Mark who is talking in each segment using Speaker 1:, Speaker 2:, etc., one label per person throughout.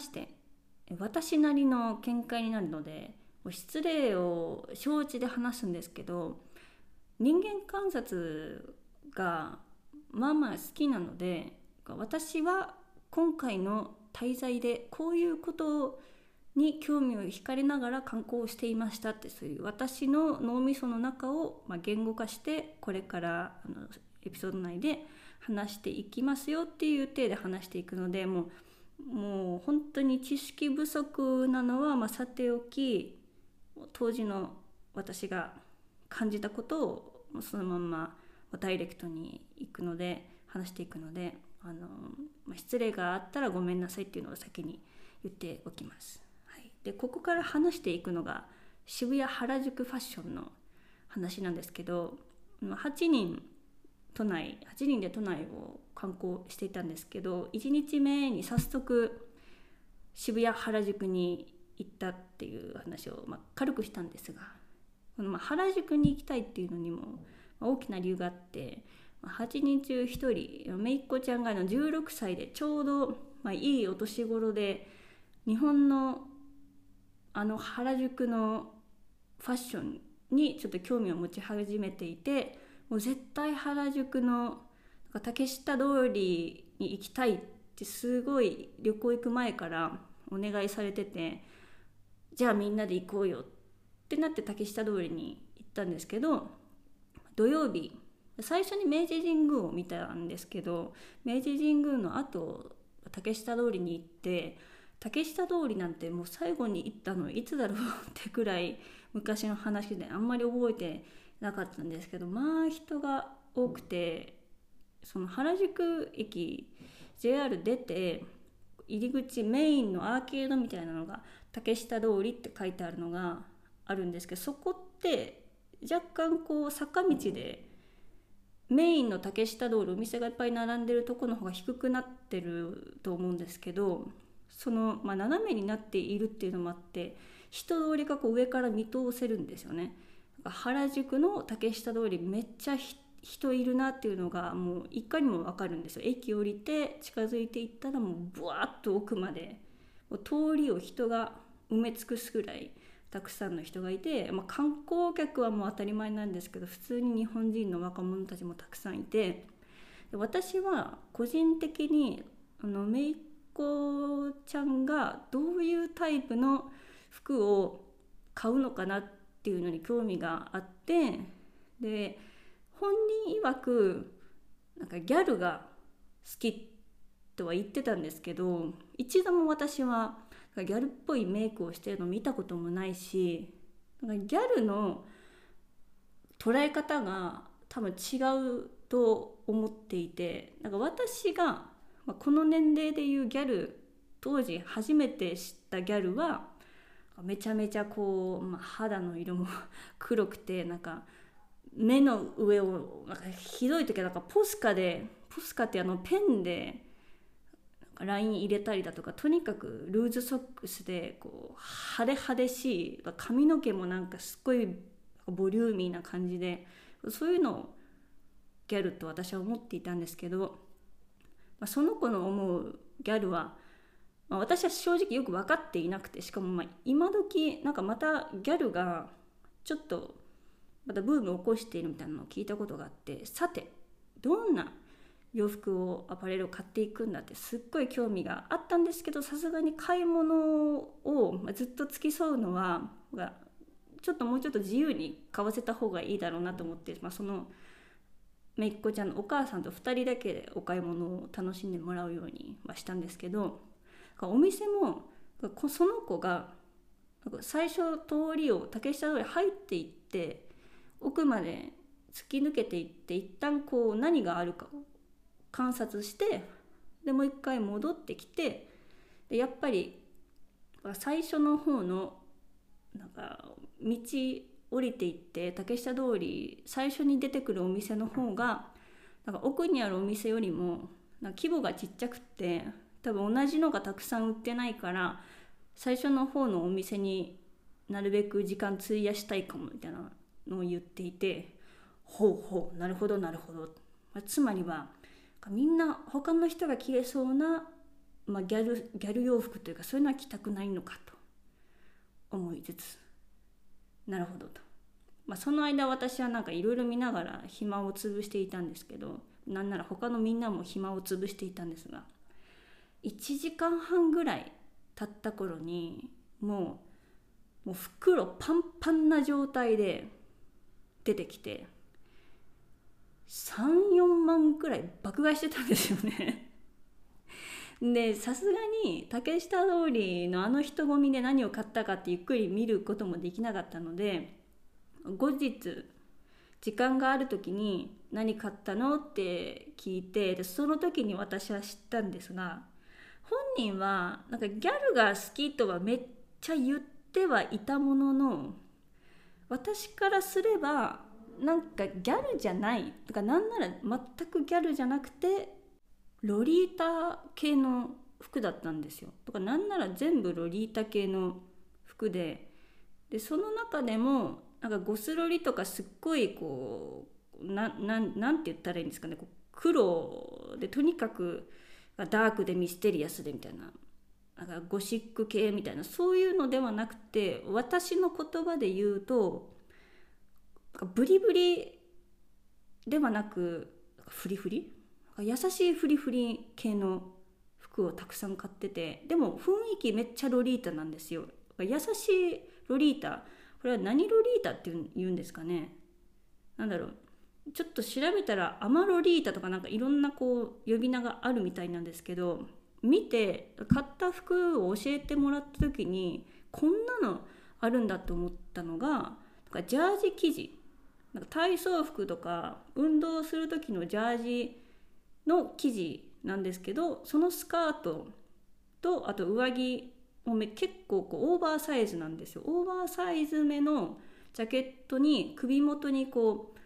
Speaker 1: して私なりの見解になるので失礼を承知で話すんですけど人間観察がまあまあ好きなので私は今回の滞在でこういうことに興味を惹かれながら観光をしていましたってそういう私の脳みその中をま言語化してこれからあのエピソード内で話していきますよっていう体で話していくのでもうもう本当に知識不足なのはまさておき当時の私が感じたことをそのままダイレクトに行くので話していくのであの、まあ、失礼があったらごめんなさいっていうのを先に言っておきます。はい、でここから話していくのが渋谷原宿ファッションの話なんですけど8人都内8人で都内を観光していたんですけど1日目に早速渋谷原宿に行ったっていう話を、まあ、軽くしたんですがこのまあ原宿に行きたいっていうのにも大きな理由があってま8人中1人めいっ子ちゃんがの16歳でちょうど、まあ、いいお年頃で日本のあの原宿のファッションにちょっと興味を持ち始めていてもう絶対原宿の竹下通りに行きたいってすごい旅行行く前からお願いされててじゃあみんなで行こうよってなって竹下通りに行ったんですけど土曜日最初に明治神宮を見たんですけど明治神宮の後竹下通りに行って竹下通りなんてもう最後に行ったのいつだろうってくらい昔の話であんまり覚えてなかったんですけどまあ人が多くてその原宿駅 JR 出て入り口メインのアーケードみたいなのが竹下通りって書いてあるのがあるんですけどそこって若干こう坂道でメインの竹下通りお店がいっぱい並んでるとこの方が低くなってると思うんですけどその、まあ、斜めになっているっていうのもあって人通りがこう上から見通せるんですよね。原宿の竹下通りめっちゃ人いるなっていうのがもういかにも分かるんですよ。駅降りて近づいていったらもうブワーッと奥まで。もう通りを人が埋め尽くすぐらいたくさんの人がいて、まあ、観光客はもう当たり前なんですけど普通に日本人の若者たちもたくさんいて。私は個人的にあのめいっ子ちゃんがどういうタイプの服を買うのかなってていうのに興味があってで本人曰くなんかギャルが好きとは言ってたんですけど一度も私はギャルっぽいメイクをしてるの見たこともないしなんかギャルの捉え方が多分違うと思っていてなんか私がこの年齢でいうギャル当時初めて知ったギャルはめちゃめちゃこう、まあ、肌の色も 黒くてなんか目の上をなんかひどい時はなんかポスカでポスカってあのペンでライン入れたりだとかとにかくルーズソックスでこう派手派手しい髪の毛もなんかすっごいボリューミーな感じでそういうのをギャルと私は思っていたんですけど、まあ、その子の思うギャルは、まあ、私は正直よく分かっていなくてしかもまあ今時なんかまたギャルがちょっとまたブームを起こしているみたいなのを聞いたことがあってさてどんな洋服をアパレルを買っていくんだってすっごい興味があったんですけどさすがに買い物をずっと付き添うのはちょっともうちょっと自由に買わせた方がいいだろうなと思って、まあ、そのめいっ子ちゃんのお母さんと2人だけでお買い物を楽しんでもらうようにはしたんですけどお店もその子が最初通りを竹下通り入っていって奥まで突き抜けていって一旦こう何があるかを観察してでもう一回戻ってきてでやっぱり最初の方のなんか道降りていって竹下通り最初に出てくるお店の方がなんか奥にあるお店よりも規模がちっちゃくって多分同じのがたくさん売ってないから最初の方のお店になるべく時間費やしたいかもみたいなのを言っていてほうほうなるほどなるほど、まあ、つまりはみんな他の人が着れそうなまあ、ギャルギャル洋服というかそういうのは着たくないのかと思いつつなるほどと、まあ、その間私はなんかいろいろ見ながら暇を潰していたんですけどなんなら他のみんなも暇を潰していたんですが1時間半ぐらい経った頃にもうもう袋パンパンな状態で出てきて34万くらい爆買いしてたんですよね でさすがに竹下通りのあの人混みで何を買ったかってゆっくり見ることもできなかったので後日時間がある時に「何買ったの?」って聞いてでその時に私は知ったんですが本人はなんかギャルが好きとはめっちゃ言ってはいたものの私からすればなんかギャルじゃないとかなんなら全くギャルじゃなくてロリータ系の服だったんですよ。とかなんなら全部ロリータ系の服ででその中でもなんかゴスロリとかすっごいこうなななんて言ったらいいんですかねこう黒でとにかくダークでミステリアスでみたいななんかゴシック系みたいなそういうのではなくて私の言葉で言うとブリブリではなくフリフリ？優しいフリフリ系の服をたくさん買っててでも雰囲気めっちゃロリータなんですよ。優しいロリータこれは何ロリータって言うんですかね。なんだろう。ちょっと調べたらアマロリータとかなんかいろんなこう呼び名があるみたいなんですけど見て買った服を教えてもらった時にこんなのあるんだと思ったのがなんかジャージ生地。なんか体操服とか運動する時のジャージの生地なんですけどそのスカートとあと上着も結構こうオーバーサイズなんですよ。オーバーサイズ目のジャケットに首元にこう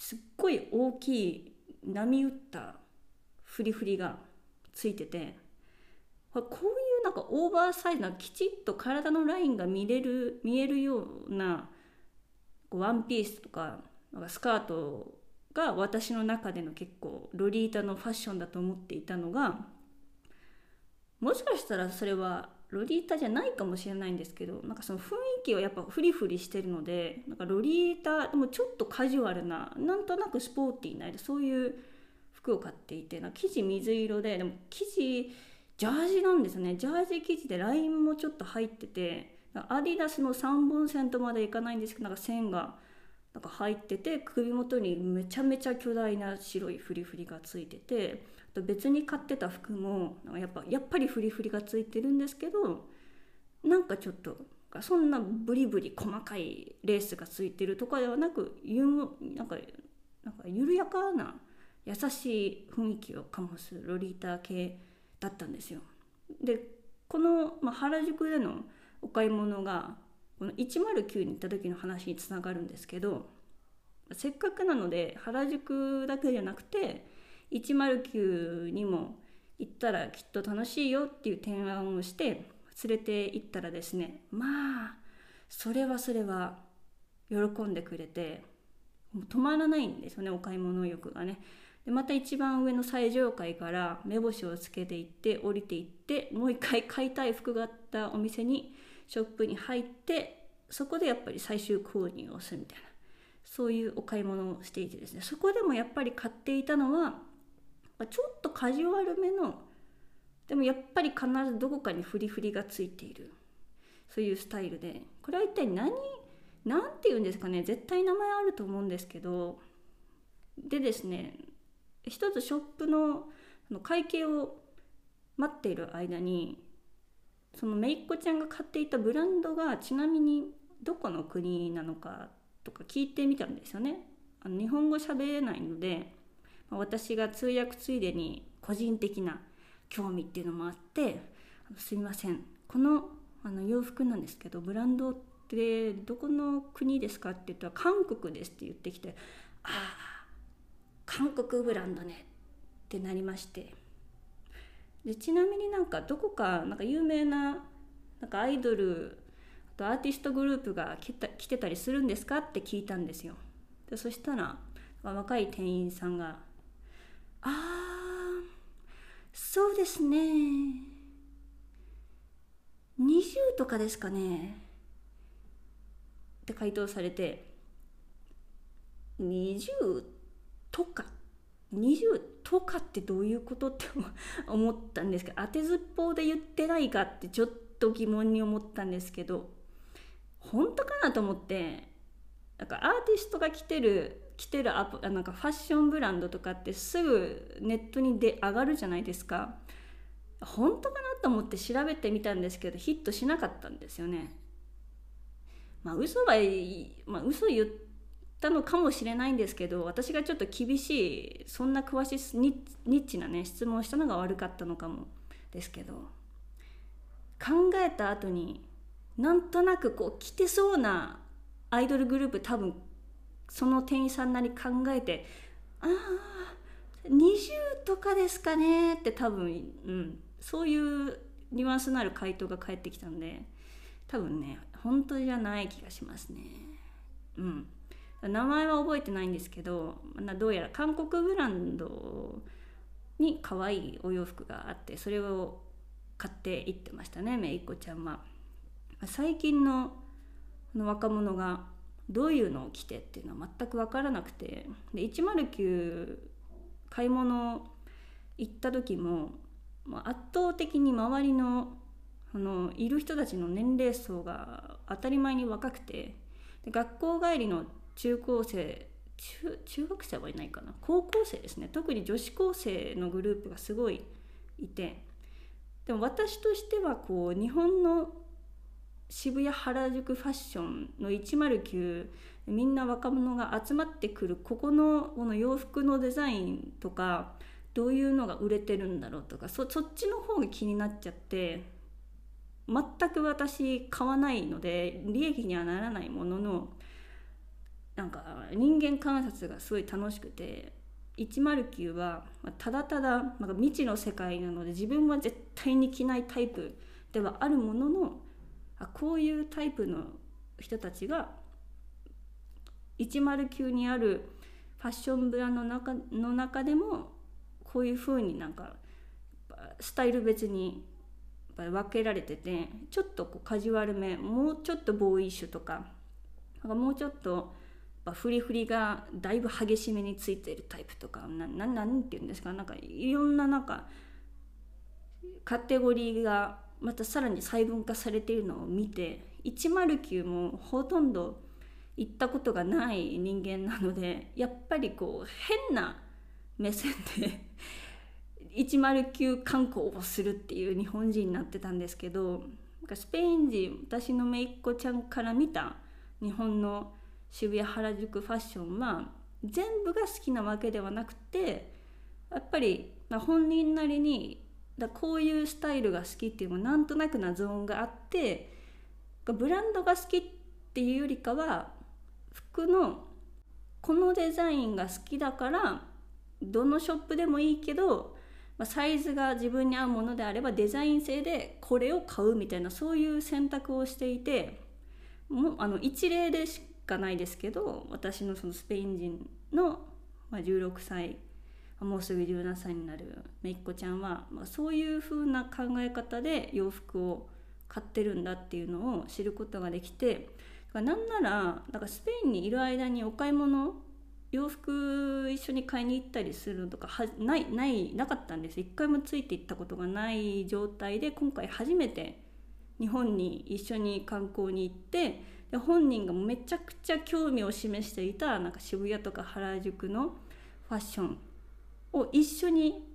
Speaker 1: すっごい大きい波打ったフリフリがついててこういうなんかオーバーサイズなきちっと体のラインが見れる見えるようなワンピースとかなんかスカートが私の中での結構ロリータのファッションだと思っていたのがもしかしたらそれはロリータじゃないかもしれないんですけどなんかその雰囲気はやっぱフリフリしてるのでなんかロリータでもちょっとカジュアルななんとなくスポーティーなそういう服を買っていてな生地水色ででも生地ジャージなんですね。ジャージ生地でラインもちょっと入っててアディダスの3本線とまでいかないんですけどなんか線がなんか入ってて首元にめちゃめちゃ巨大な白いフリフリがついててと別に買ってた服もやっぱやっぱりフリフリがついてるんですけどなんかちょっとそんなブリブリ細かいレースがついてるとかではなくゆなんかなんか緩やかな優しい雰囲気を醸すロリータ系だったんですよ。でこの、まあ、原宿でのお買い物がこの109に行った時の話につながるんですけどせっかくなので原宿だけじゃなくて109にも行ったらきっと楽しいよっていう提案をして連れて行ったらですねまあそれはそれは喜んでくれてもう止まらないんですよねお買い物欲がね。でまた一番上の最上階から目星をつけていって降りていってもう一回買いたい服があったお店にショップに入ってそこでやっぱり最終購入をするみたいなそういうお買い物をしていてですねそこでもやっぱり買っていたのはまちょっとカジュアルめのでもやっぱり必ずどこかにフリフリがついている。そういうスタイルで。これは一体何何て言うんですかね。絶対名前あると思うんですけど。でですね一つショップの会計を待っている間にそのめいっ子ちゃんが買っていたブランドがちなみにどこの国なのかとか聞いてみたんですよね。あの日本語喋れないので私が通訳ついでに個人的な興味っていうのもあって「すみません。このあの洋服なんですけどブランドってどこの国ですか?」って言ったら「韓国です」って言ってきて「ああ韓国ブランドね」ってなりまして。でちなみになんかどこかなんか有名ななんかアイドルとアーティストグループが来た来てたりするんですかって聞いたんですよ。でそしたら若い店員さんが「ああそうですね。20とかですかね。って回答されて20とか？20とかってどういうことって思ったんですけど当てずっぽうで言ってないかってちょっと疑問に思ったんですけど本当かなと思ってなんかアーティストが着てる着てるアプなんかファッションブランドとかってすぐネットにで上がるじゃないですか。本当かなと思って調べてみたんですけどヒットしなかったんですよね。まあ嘘は、まあ、嘘言ったのかもしれないんですけど私がちょっと厳しいそんな詳しいニッチなね質問をしたのが悪かったのかもですけど考えた後になんとなくこう着てそうなアイドルグループ多分その店員さんなり考えてああ20とかですかねって多分、うん、そういうニュアンスのある回答が返ってきたんで多分ね本当じゃない気がしますね。うん。名前は覚えてないんですけどどうやら韓国ブランドに可愛いお洋服があってそれを買っていってましたねめいっ子ちゃんは。最近の若者がどういうのを着てっていうのは全く分からなくて。で109買い物行った時も圧倒的に周りのあのいる人たちの年齢層が当たり前に若くて。で学校帰りの中高生中中学生はいないかな。高校生ですね。特に女子高生のグループがすごいいて。でも私としてはこう日本の渋谷原宿ファッションの109みんな若者が集まってくるここのこの洋服のデザインとかどういうのが売れてるんだろうとかそっちの方が気になっちゃって全く私買わないので利益にはならないもののなんか人間観察がすごい楽しくて109はただただ未知の世界なので自分は絶対に着ないタイプではあるもののあこういうタイプの人たちが109にあるファッションブランドの中の中でもこういう風になんかスタイル別に分けられててちょっとこうカジュアルめもうちょっとボーイッシュとかなんかもうちょっとフリフリがだいぶ激しめについてるタイプとかなななんて言うんですかなんかいろんななんかカテゴリーがまたさらに細分化されているのを見て109もほとんど行ったことがない人間なのでやっぱりこう変な目線で 109観光をするっていう日本人になってたんですけどスペイン人私の姪っ子ちゃんから見た日本の渋谷原宿ファッションは全部が好きなわけではなくてやっぱり本人なりにだこういうスタイルが好きっていうのもなんとなくなゾーンがあってブランドが好きっていうよりかは服のこのデザインが好きだからどのショップでもいいけどサイズが自分に合うものであればデザイン性でこれを買うみたいなそういう選択をしていてもうあの一例でしかないですけど私のそのスペイン人の16歳もうすぐ17歳になるめいっ子ちゃんは、まあ、そういう風な考え方で洋服を買ってるんだっていうのを知ることができてなんならなんかスペインにいる間にお買い物洋服一緒に買いに行ったりするのとかはないないなかったんです。一回もついていったことがない状態で今回初めて日本に一緒に観光に行ってで本人がめちゃくちゃ興味を示していたなんか渋谷とか原宿のファッション。を一緒に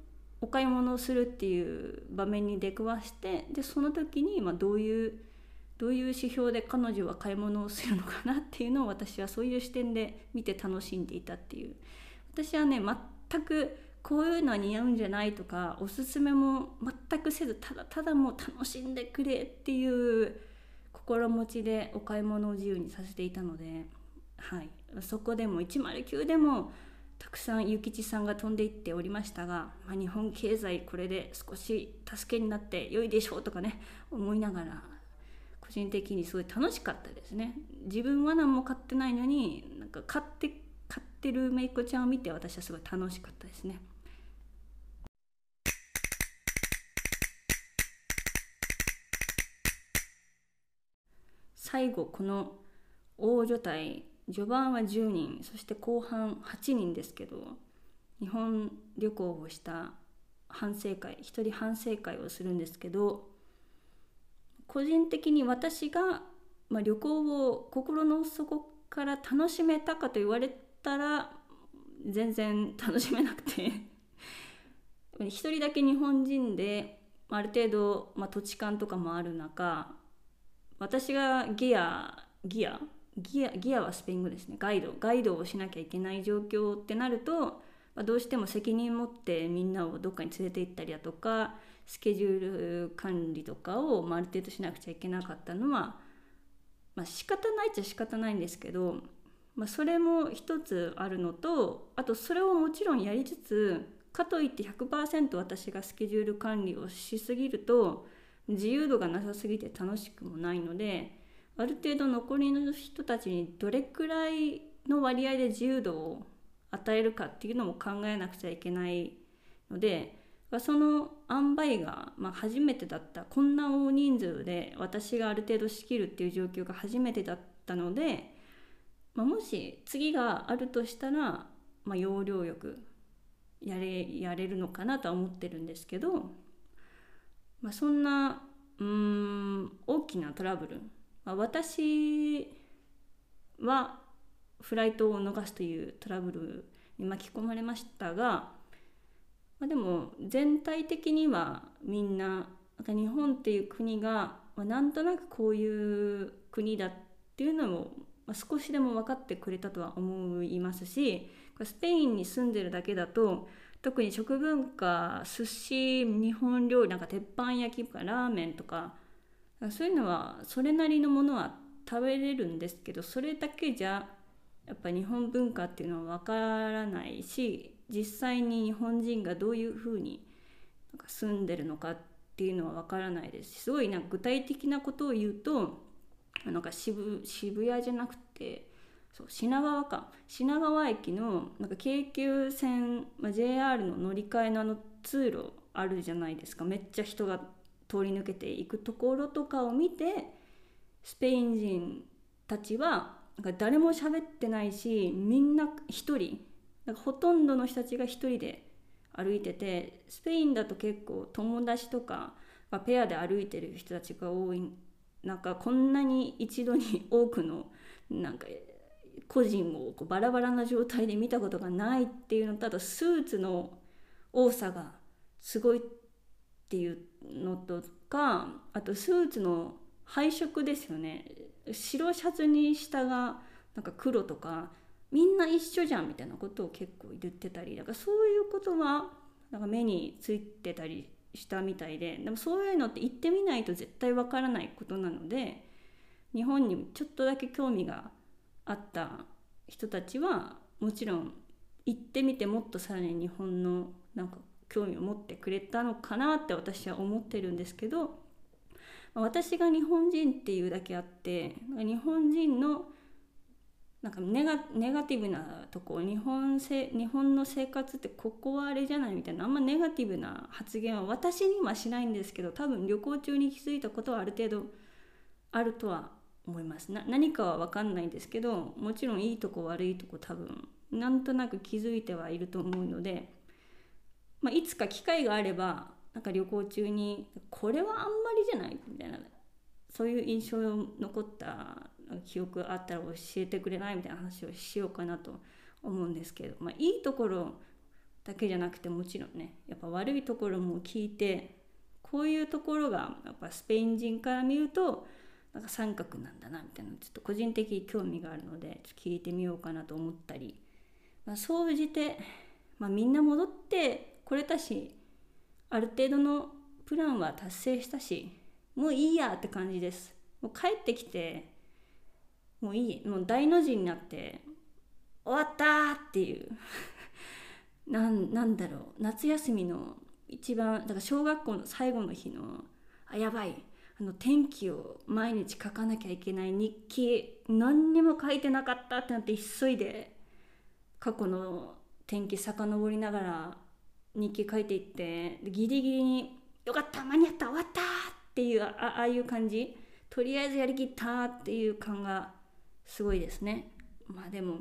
Speaker 1: お買い物をするっていう場面に出くわしてでその時にまどういうどういう指標で彼女は買い物をするのかなっていうのを私はそういう視点で見て楽しんでいたっていう。私はね全くこういうのは似合うんじゃないとかおすすめも全くせずただただもう楽しんでくれっていう心持ちでお買い物を自由にさせていたので、はい、そこでも109でもたくさん諭吉さんが飛んでいっておりましたが、まあ、日本経済これで少し助けになって良いでしょうとかね思いながら個人的にすごい楽しかったですね。自分は何も買ってないのになんか買って買ってるめいっ子ちゃんを見て私はすごい楽しかったですね。最後この大所帯序盤は10人そして後半8人ですけど日本旅行をした反省会一人反省会をするんですけど個人的に私が、まあ、旅行を心の底から楽しめたかと言われたら全然楽しめなくて 一人だけ日本人である程度、まあ、土地勘とかもある中私がギアギアギアギアはスペイン語ですね。ガイドガイドをしなきゃいけない状況ってなると、まあ、どうしても責任持ってみんなをどっかに連れて行ったりだとかスケジュール管理とかを、まあ、ある程度しなくちゃいけなかったのは、まあ、仕方ないっちゃ仕方ないんですけど、まあ、それも一つあるのとあとそれをもちろんやりつつかといって100%私がスケジュール管理をしすぎると自由度がなさすぎて楽しくもないのである程度残りの人たちにどれくらいの割合で自由度を与えるかっていうのも考えなくちゃいけないのでその塩梅が、まあ、初めてだったこんな大人数で私がある程度仕切るっていう状況が初めてだったので、まあ、もし次があるとしたら、まあ、要領よくやれやれるのかなとは思ってるんですけど、まあ、そんなうん大きなトラブル、まあ、私はフライトを逃すというトラブルに巻き込まれましたがまあ、でも全体的にはみんななん日本っていう国が、ま、なんとなくこういう国だっていうのも、ま、少しでも分かってくれたとは思いますしスペインに住んでるだけだと特に食文化寿司日本料理なんか鉄板焼きとかラーメンとかそういうのはそれなりのものは食べれるんですけどそれだけじゃやっぱ日本文化っていうのは分からないし実際に日本人がどういうふうに住んでるのかっていうのは分からないですしすごいな具体的なことを言うとなんか渋渋谷じゃなくてそう品川か。品川駅のなんか京急線、まあ、JR の乗り換えのあの通路あるじゃないですか。めっちゃ人が通り抜けていくところとかを見てスペイン人たちはなんか誰も喋ってないしみんな一人なんかほとんどの人たちが一人で歩いててスペインだと結構友達とかペアで歩いてる人たちが多い。なんかこんなに一度に多くのなんか個人をこうバラバラな状態で見たことがないっていうのとあとスーツの多さがすごいっていうのとかあとスーツの配色ですよね。白シャツに下がなんか黒とかみんな一緒じゃんみたいなことを結構言ってたりだからそういうことはなんか目についてたりしたみたいででもそういうのって言ってみないと絶対わからないことなので日本にちょっとだけ興味があった人たちはもちろん行ってみてもっとさらに日本のなんか興味を持ってくれたのかなって私は思ってるんですけど私が日本人っていうだけあって日本人のなんかネガネガティブなとこ日本せ日本の生活ってここはあれじゃないみたいなあんまネガティブな発言は私にはしないんですけど多分旅行中に気づいたことはある程度あるとは思います。な何かは分かんないんですけどもちろんいいとこ悪いとこ多分なんとなく気づいてはいると思うので、まあ、いつか機会があればなんか旅行中にこれはあんまりじゃないみたいなそういう印象を残った記憶あったら教えてくれないみたいな話をしようかなと思うんですけど、まあ、いいところだけじゃなくてもちろんねやっぱ悪いところも聞いてこういうところがやっぱスペイン人から見るとなんか三角なんだなみたいなちょっと個人的に興味があるので聞いてみようかなと思ったり、まあ、総じて、まあ、みんな戻ってこれたしある程度のプランは達成したしもういいやって感じです。もう帰ってきてもういいもう大の字になって終わったっていう。なんなんだろう。夏休みの一番だから小学校の最後の日のあやばい。あの天気を毎日書かなきゃいけない日記何にも書いてなかったってなって急いで過去の天気遡りながら日記書いていってギリギリに「よかった間に合った終わった!」っていうああいう感じとりあえずやりきったっていう感がすごいですねまあでも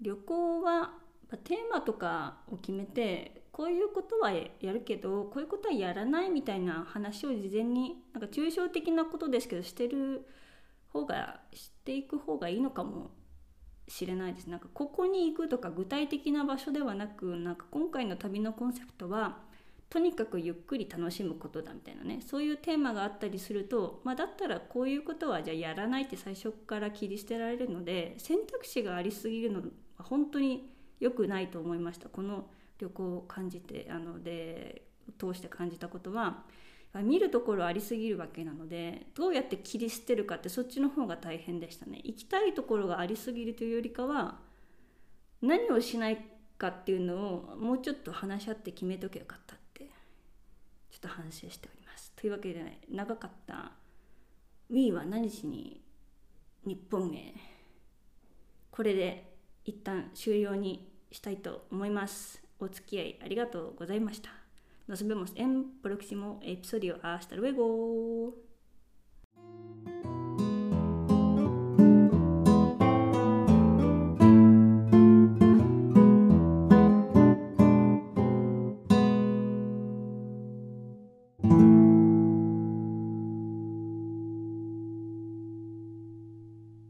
Speaker 1: 旅行はテーマとかを決めてこういうことはやるけどこういうことはやらないみたいな話を事前になんか抽象的なことですけどしてる方がしていく方がいいのかもしれないです。なんかここに行くとか具体的な場所ではなくなんか今回の旅のコンセプトはとにかくゆっくり楽しむことだみたいなね。そういうテーマがあったりすると、まあ、だったらこういうことはじゃあやらないって最初から切り捨てられるので選択肢がありすぎるのは本当に良くないと思いました。この旅行を感じてあので通して感じたことは。見るところありすぎるわけなのでどうやって切り捨てるかってそっちの方が大変でしたね。行きたいところがありすぎるというよりかは何をしないかっていうのをもうちょっと話し合って決めとけばよかったってちょっと反省しております。というわけで、長かった Wii は何しに日本へこれで一旦終了にしたいと思います。お付き合いありがとうございました。Nos vemos en próximo episodio. Hasta luego.